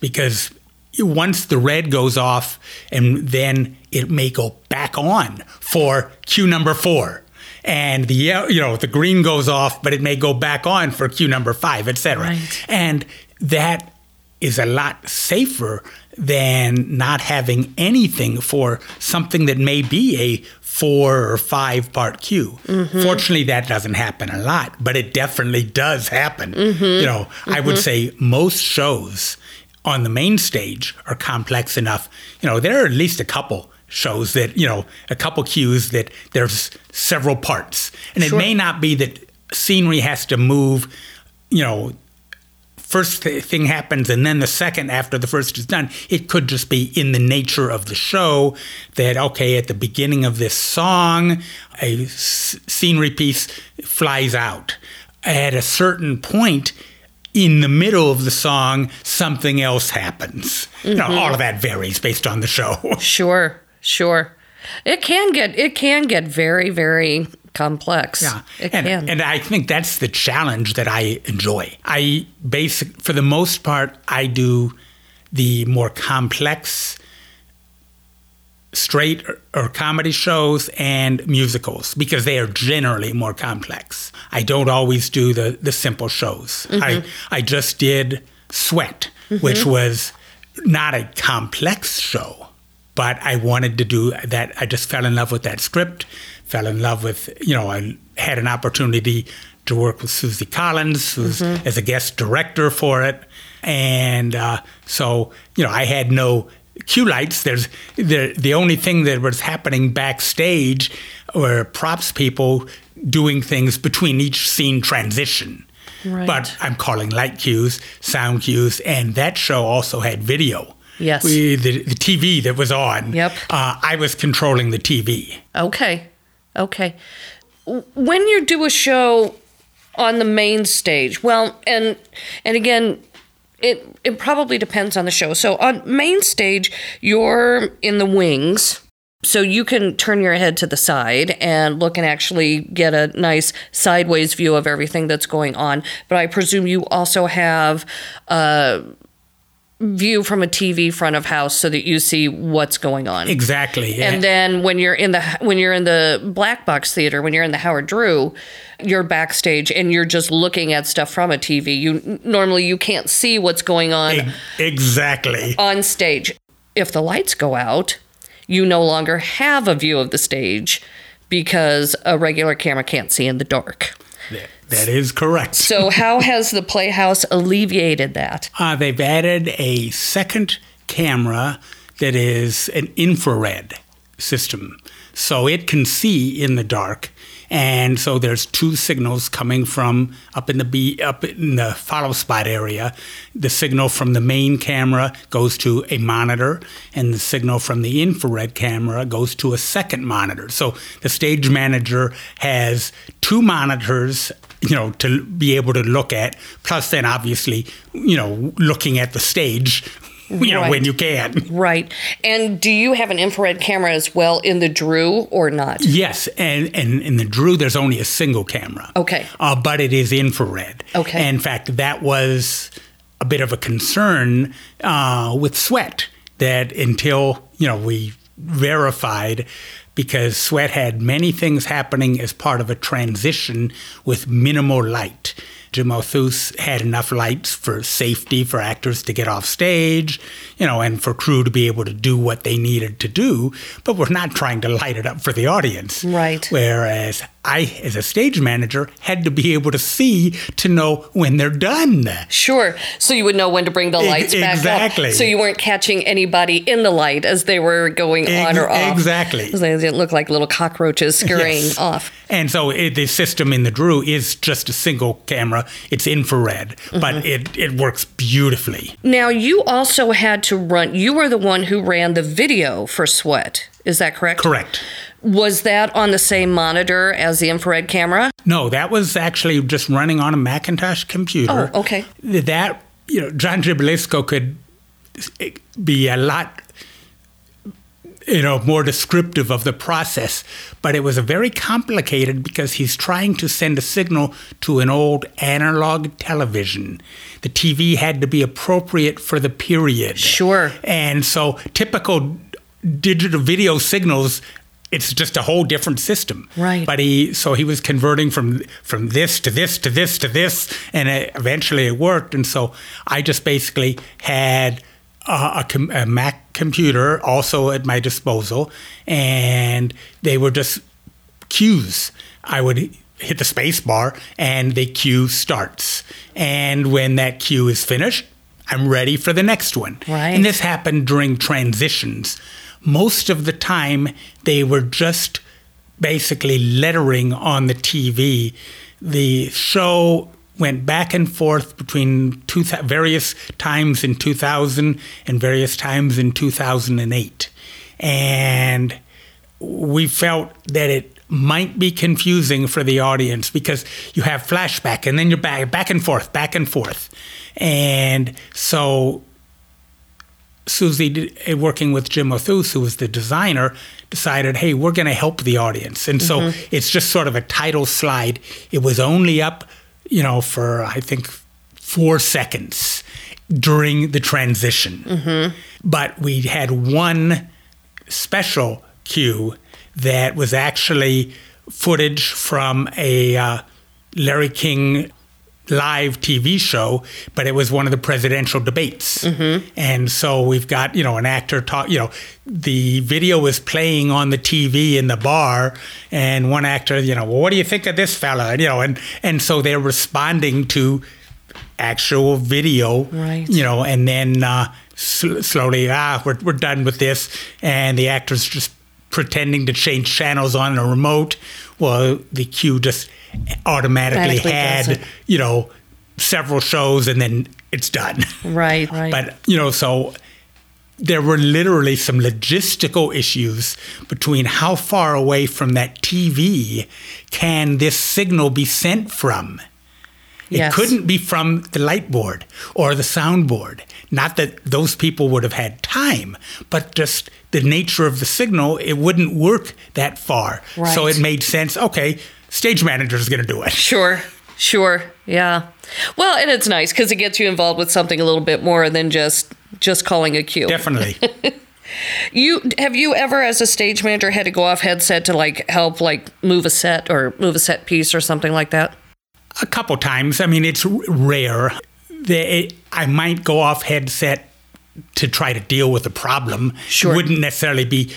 because once the red goes off and then it may go back on for cue number four and the you know the green goes off but it may go back on for cue number five etc Right. and that is a lot safer than not having anything for something that may be a four or five part cue. Mm-hmm. Fortunately, that doesn't happen a lot, but it definitely does happen. Mm-hmm. You know, I would mm-hmm. say most shows on the main stage are complex enough. You know, there are at least a couple shows that, you know, a couple cues that there's several parts. And Sure. it may not be that scenery has to move, you know, first th- thing happens and then the second after the first is done it could just be in the nature of the show that okay at the beginning of this song a s- scenery piece flies out at a certain point in the middle of the song something else happens you know, mm-hmm. all of that varies based on the show Sure, sure. It can get it can get very very complex. Yeah, it and, can. and I think that's the challenge that I enjoy. I basic for the most part, I do the more complex straight or, comedy shows and musicals because they are generally more complex. I don't always do the the simple shows. I mm-hmm. I just did Sweat, mm-hmm. which was not a complex show, but I wanted to do that. I just fell in love with that script, fell in love with, you know, I had an opportunity to work with Susie Collins, who's mm-hmm. as a guest director for it. And uh, so, you know, I had no cue lights. There's the the only thing that was happening backstage were props people doing things between each scene transition. Right. But I'm calling light cues, sound cues, and that show also had video. Yes. We, the, the TV that was on. Yep. Uh, I was controlling the TV. Okay. Okay. When you do a show on the main stage, well, and and again, it it probably depends on the show. So on main stage, you're in the wings. So you can turn your head to the side and look and actually get a nice sideways view of everything that's going on. But I presume you also have a view from a TV front of house so that you see what's going on. Exactly. And then when you're in the when you're in the black box theater, when you're in the Howard Drew, you're backstage and you're just looking at stuff from a TV. You normally you can't see what's going on E- exactly. on stage. If the lights go out, you no longer have a view of the stage because a regular camera can't see in the dark. That- that is correct. So how has the Playhouse alleviated that? Uh, they've added a second camera that is an infrared system. So it can see in the dark. And so there's two signals coming from up in the B, up in the follow spot area. The signal from the main camera goes to a monitor, and the signal from the infrared camera goes to a second monitor. So the stage manager has two monitors you know, to be able to look at. Plus, then obviously, you know, looking at the stage, you know, Right. when you can. Right. And do you have an infrared camera as well in the Drew or not? Yes, and, and in the Drew, there's only a single camera. Okay. Uh, but it is infrared. Okay. In fact, that was a bit of a concern uh, with Sweat that until, you know, we verified because Sweat had many things happening as part of a transition with minimal light. Jim Othus had enough lights for safety for actors to get off stage, you know, and for crew to be able to do what they needed to do, but we're not trying to light it up for the audience. Right. Whereas I, as a stage manager, had to be able to see to know when they're done. Sure. So you would know when to bring the lights back exactly. up. So you weren't catching anybody in the light as they were going on or off. exactly. So They didn't look like little cockroaches scurrying Yes. off. And so it, the system in the Drew is just a single camera camera. It's infrared, but mm-hmm. it, it works beautifully. Now, you also had to run, you were the one who ran the video for Sweat. Is that correct? Correct. Was that on the same monitor as the infrared camera? No, that was actually just running on a Macintosh computer. Oh, okay. That, you know, John Gibilisco could eh, be a lot you know more descriptive of the process but it was a very complicated because he's trying to send a signal to an old analog television the tv had to be appropriate for the period Sure. and so typical digital video signals it's just a whole different system Right. but he so he was converting from from this to this to this to this and it, eventually it worked and so i just basically had a, a, com- a mac computer also at my disposal and they were just cues i would hit the space bar and the cue starts and when that cue is finished i'm ready for the next one Right. and this happened during transitions most of the time they were just basically lettering on the TV. The show went back and forth between two various times in 2000 and various times in 2008. And we felt that it might be confusing for the audience because you have flashback and then you're back back and forth, back and forth. And so Susie, eh, working with Jim Othus, who was the designer, decided, hey, we're going to help the audience. And so it's just sort of a title slide. It was only up, you know, for I think four seconds during the transition. But we had one special cue that was actually footage from a uh, Larry King live TV show, but it was one of the presidential debates. And so we've got, you know, an actor talk, you know, the video was playing on the TV in the bar and one actor, you know, well, what do you think of this fella? And, you know, and, and so they're responding to actual video, Right. you know, and then uh, sl- slowly, ah, we're, we're done with this. And the actor's just pretending to change channels on a remote. Well, the cue just automatically had, you know, several shows and then it's done. Right, right. But, you know, so there were literally some logistical issues between how far away from that TV can this signal be sent from. It Yes. couldn't be from the light board or the soundboard. Not that those people would have had time, but just the nature of the signal, it wouldn't work that far. So it made sense. Okay, stage manager is going to do it. Sure, sure, yeah. Well, and it's nice because it gets you involved with something a little bit more than just just calling a cue. Definitely. You have you ever, as a stage manager, had to go off headset to like help like move a set or move a set piece or something like that? A couple times. I mean, it's r- rare. The, it, I might go off headset to try to deal with a problem. Sure. Wouldn't necessarily be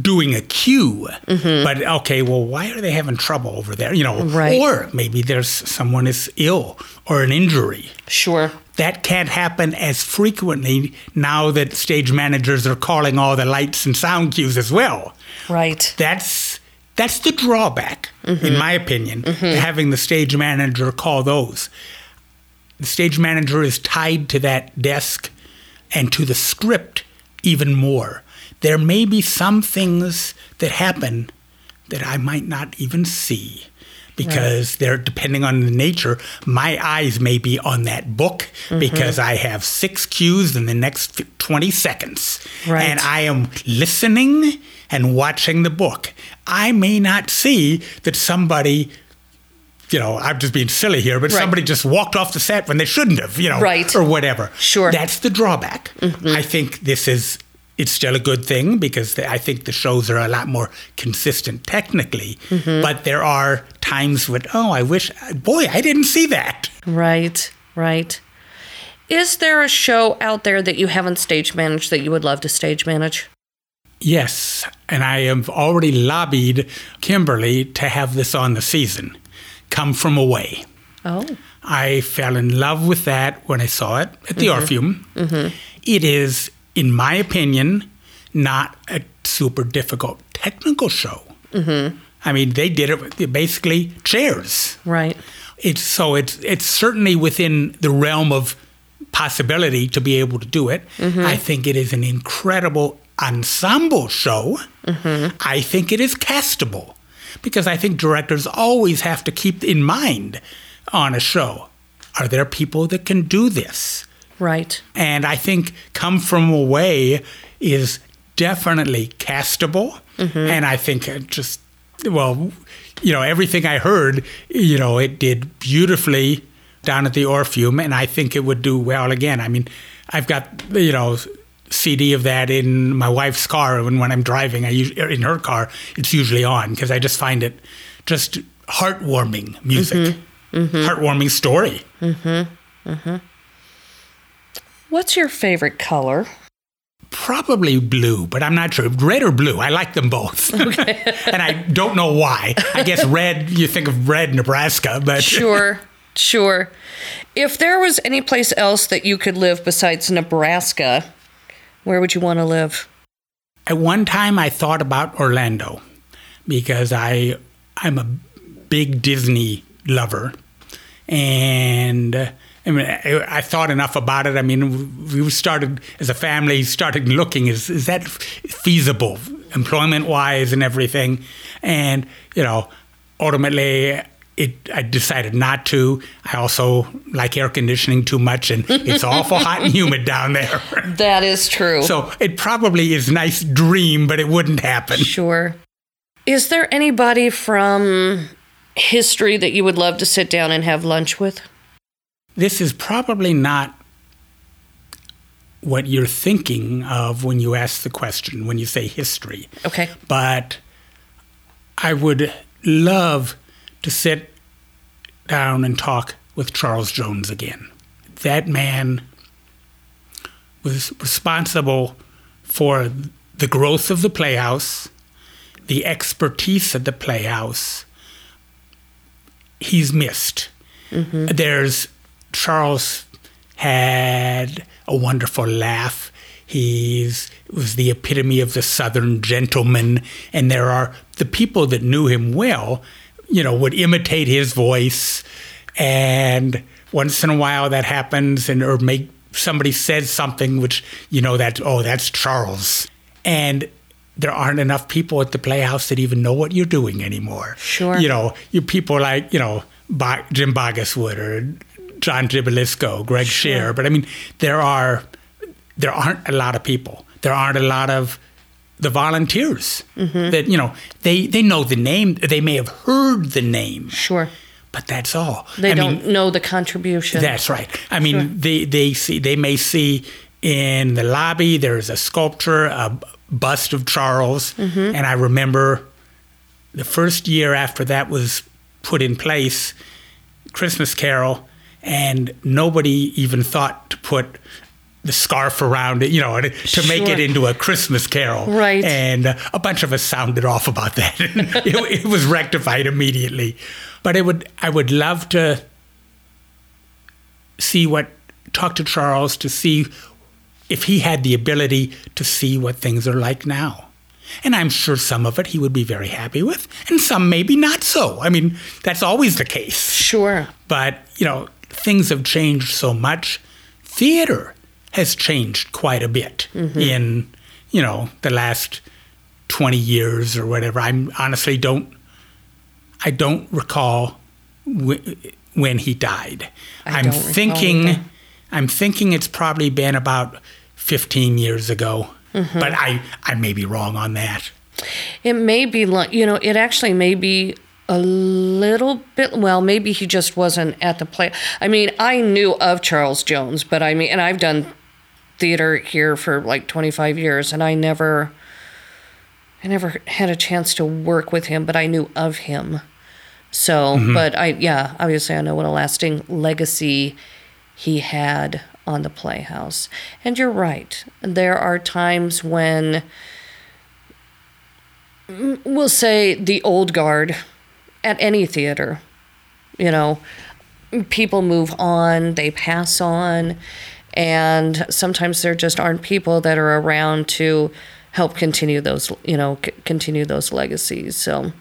doing a cue. Mm-hmm. But okay, well, why are they having trouble over there? You know, Right. or maybe there's someone is ill or an injury. Sure. That can't happen as frequently now that stage managers are calling all the lights and sound cues as well Right. that's that's the drawback, in mm-hmm. my opinion, to having the stage manager call those. The stage manager is tied to that desk and to the script even more. There may be some things that happen that I might not even see because they're depending on the nature. My eyes may be on that book mm-hmm. because I have six cues in the next 20 seconds. Right. And I am listening and watching the book. I may not see that somebody, you know, I'm just being silly here, but Right. somebody just walked off the set when they shouldn't have, you know, Right. or whatever. Sure. That's the drawback. Mm-hmm. I think this is. It's still a good thing because the, I think the shows are a lot more consistent technically. Mm-hmm. But there are times when, oh, I wish, boy, I didn't see that. Right. Right. Is there a show out there that you haven't stage managed that you would love to stage manage? Yes, and I have already lobbied Kimberly to have this on the season. Come from away. Oh. I fell in love with that when I saw it at the mm-hmm. Orpheum. Mm-hmm. It is, in my opinion, not a super difficult technical show. Mm-hmm. I mean, they did it with basically chairs. Right. It's so it's it's certainly within the realm of possibility to be able to do it. I think it is an incredible ensemble show. I think it is castable because I think directors always have to keep in mind on a show are there people that can do this? Right. And I think Come From Away is definitely castable. Mm-hmm. And I think it just, well, you know, everything I heard, you know, it did beautifully down at the Orpheum. And I think it would do well again. I mean, I've got, you know, CD of that in my wife's car. And when I'm driving, I use, in her car, it's usually on because I just find it just heartwarming music, mm-hmm. Mm-hmm. heartwarming story. Mm-hmm. What's your favorite color? Probably blue, but I'm not sure. Red or blue? I like them both. and I don't know why. I guess red, you think of red Nebraska, but Sure, sure. If there was any place else that you could live besides Nebraska, where would you want to live? at one time I thought about Orlando because I I'm a big Disney lover, and I mean I, I thought enough about it. I mean we started as a family started looking is is that feasible employment wise and everything, and you know ultimately. It, I decided not to. I also like air conditioning too much, and it's awful hot and humid down there. That is true. So it probably is a nice dream, but it wouldn't happen. Sure. Is there anybody from history that you would love to sit down and have lunch with? This is probably not what you're thinking of when you ask the question, when you say history. Okay. But I would love to sit down and talk with Charles Jones again. That man was responsible for the growth of the Playhouse, the expertise of the Playhouse. He's missed. Mm-hmm. There's Charles had a wonderful laugh. He's was the epitome of the Southern gentleman, and there are the people that knew him well, you know, would imitate his voice, and once in a while that happens, and or make somebody says something which you know that oh that's Charles, and there aren't enough people at the Playhouse that even know what you're doing anymore. Sure. You know, you people like you know Bo- Jim Boggesswood or John Gibilisco, Greg Scheer, but I mean there are there aren't a lot of people. There aren't a lot of the volunteers mm-hmm. that you know they they know the name. They may have heard the name, Sure. but that's all. They I don't mean, know the contribution. that's right. I mean, they they see they may see in the lobby there's a sculpture, a bust of Charles, mm-hmm. and I remember the first year after that was put in place, Christmas Carol, and nobody even thought to put the scarf around it, you know, to, to make it into a Christmas Carol. Right. And uh, a bunch of us sounded off about that. it, it was rectified immediately. But it would, I would love to see what, talk to Charles to see if he had the ability to see what things are like now. And I'm sure some of it he would be very happy with, and some maybe not so. I mean, that's always the case. Sure. But, you know, things have changed so much. Theater has changed quite a bit in, you know, the last 20 years or whatever. I honestly don't I don't recall wh- when he died. I am thinking. I'm thinking it's probably been about 15 years ago. Mm-hmm. But I I may be wrong on that. It may be like, you know, it actually may be a little bit, well, maybe he just wasn't at the play. I mean, I knew of Charles Jones, but I mean, and I've done theater here for like 25 years, and I never, I never had a chance to work with him, but I knew of him. So, mm-hmm. but I, yeah, obviously I know what a lasting legacy he had on the Playhouse. And you're right. There are times when mm, we'll say the old guard at any theater, you know, people move on, they pass on, and sometimes there just aren't people that are around to help continue those, you know, c- continue those legacies. So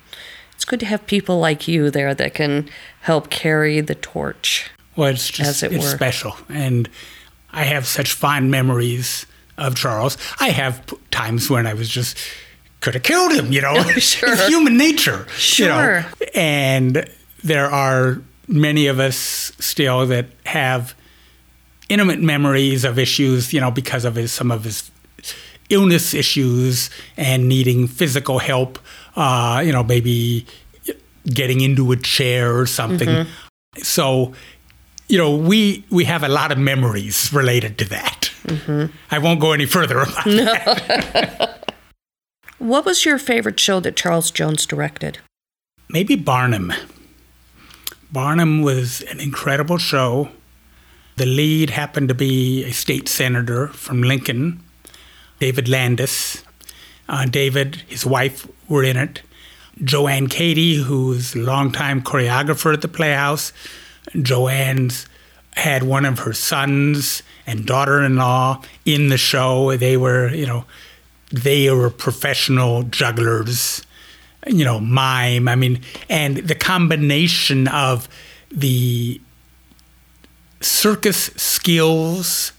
it's good to have people like you there that can help carry the torch. Well, it's just As it it's were. special, and I have such fond memories of Charles. I have p- times when I was just could have killed him, you know. Sure. It's human nature, you know. Sure. And there are many of us still that have intimate memories of issues, you know, because of his some of his illness issues and needing physical help. Uh, you know, maybe getting into a chair or something. So, you know, we we have a lot of memories related to that. I won't go any further about that. What was your favorite show that Charles Jones directed? Maybe Barnum. Barnum was an incredible show. The lead happened to be a state senator from Lincoln, David Landis. Uh, David, his wife, were in it. Joanne Cady, who's a longtime choreographer at the Playhouse. Joanne's had one of her sons and daughter-in-law in the show. They were, you know, they were professional jugglers you know, mime. I mean, and the combination of the circus skills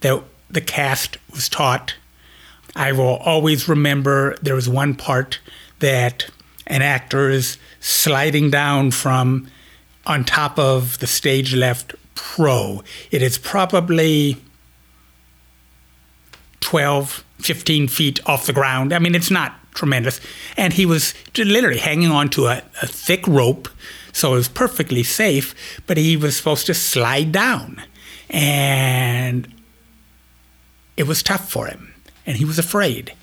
that the cast was taught. I will always remember there was one part that an actor is sliding down from on top of the stage left pro. It is probably 12, 15 feet off the ground. I mean, it's not tremendous. And he was literally hanging onto a, a thick rope, so it was perfectly safe, but he was supposed to slide down. And it was tough for him, and he was afraid.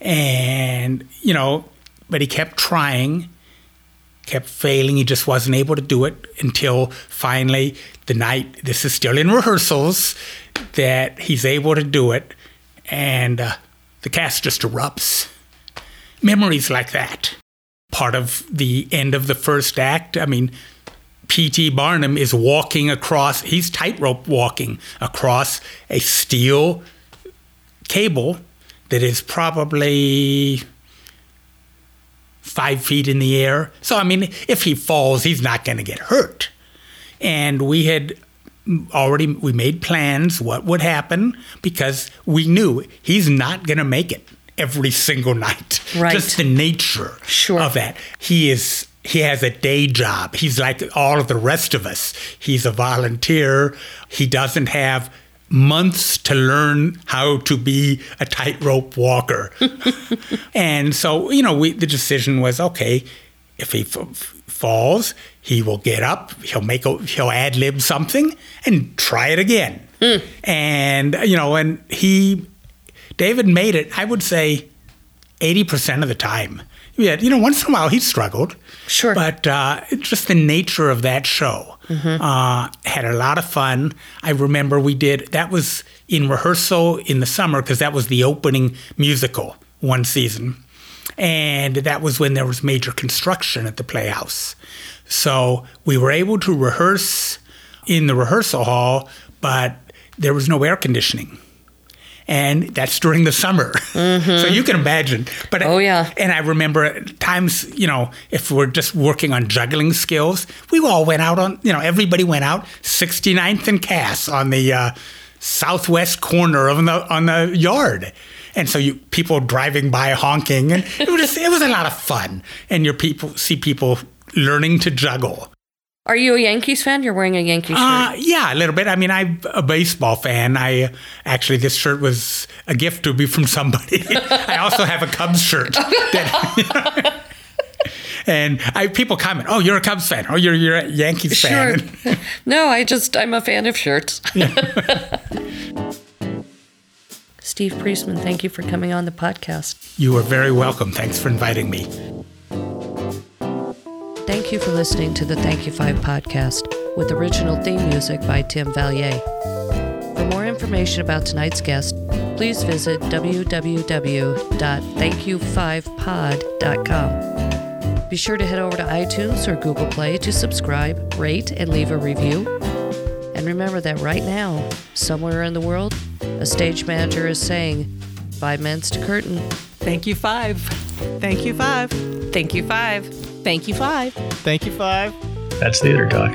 And, you know, but he kept trying, kept failing. He just wasn't able to do it until finally the night, this is still in rehearsals, that he's able to do it. And uh, the cast just erupts. Memories like that. Part of the end of the first act, I mean, P.T. Barnum is walking across, he's tightrope walking across a steel cable that is probably five feet in the air. So, I mean, if he falls, he's not going to get hurt. And we had already we made plans what would happen because we knew he's not going to make it every single night. Right. Just the nature Sure. of that. He is he has a day job. He's like all of the rest of us. He's a volunteer. He doesn't have months to learn how to be a tightrope walker. and so, you know, we the decision was okay, if he f- falls, he will get up, he'll make a, he'll ad lib something and try it again. Hmm. And you know, and he David made it, I would say 80% of the time. Yeah, you know, once in a while he struggled. Sure. But uh, it's just the nature of that show. Uh, had a lot of fun. I remember we did, that was in rehearsal in the summer because that was the opening musical one season. And that was when there was major construction at the Playhouse. So we were able to rehearse in the rehearsal hall, but there was no air conditioning and that's during the summer. So you can imagine. But Oh, yeah. And I remember at times, you know, if we're just working on juggling skills, we all went out on, you know, everybody went out 69th and Cass on the uh, southwest corner of the on the yard. And so you people driving by honking, and it was it was a lot of fun. And your people see people learning to juggle. Are you a Yankees fan? You're wearing a Yankee shirt. Uh, yeah, a little bit. I mean, I'm a baseball fan. I actually, this shirt was a gift to me from somebody. I also have a Cubs shirt. That, and I people comment, "Oh, you're a Cubs fan. Oh, you're you're a Yankees sure. fan." no, I just I'm a fan of shirts. Steve Priestman, thank you for coming on the podcast. You are very welcome. Thanks for inviting me. Thank you for listening to the Thank You Five podcast with original theme music by Tim Valier. For more information about tonight's guest, please visit www.thankyou5pod.com. Be sure to head over to iTunes or Google Play to subscribe, rate, and leave a review. And remember that right now, somewhere in the world, a stage manager is saying, Five minutes to curtain. Thank you, five. Thank you, five. Thank you, Five. Thank you, Five. Thank you, Five. That's theater talk.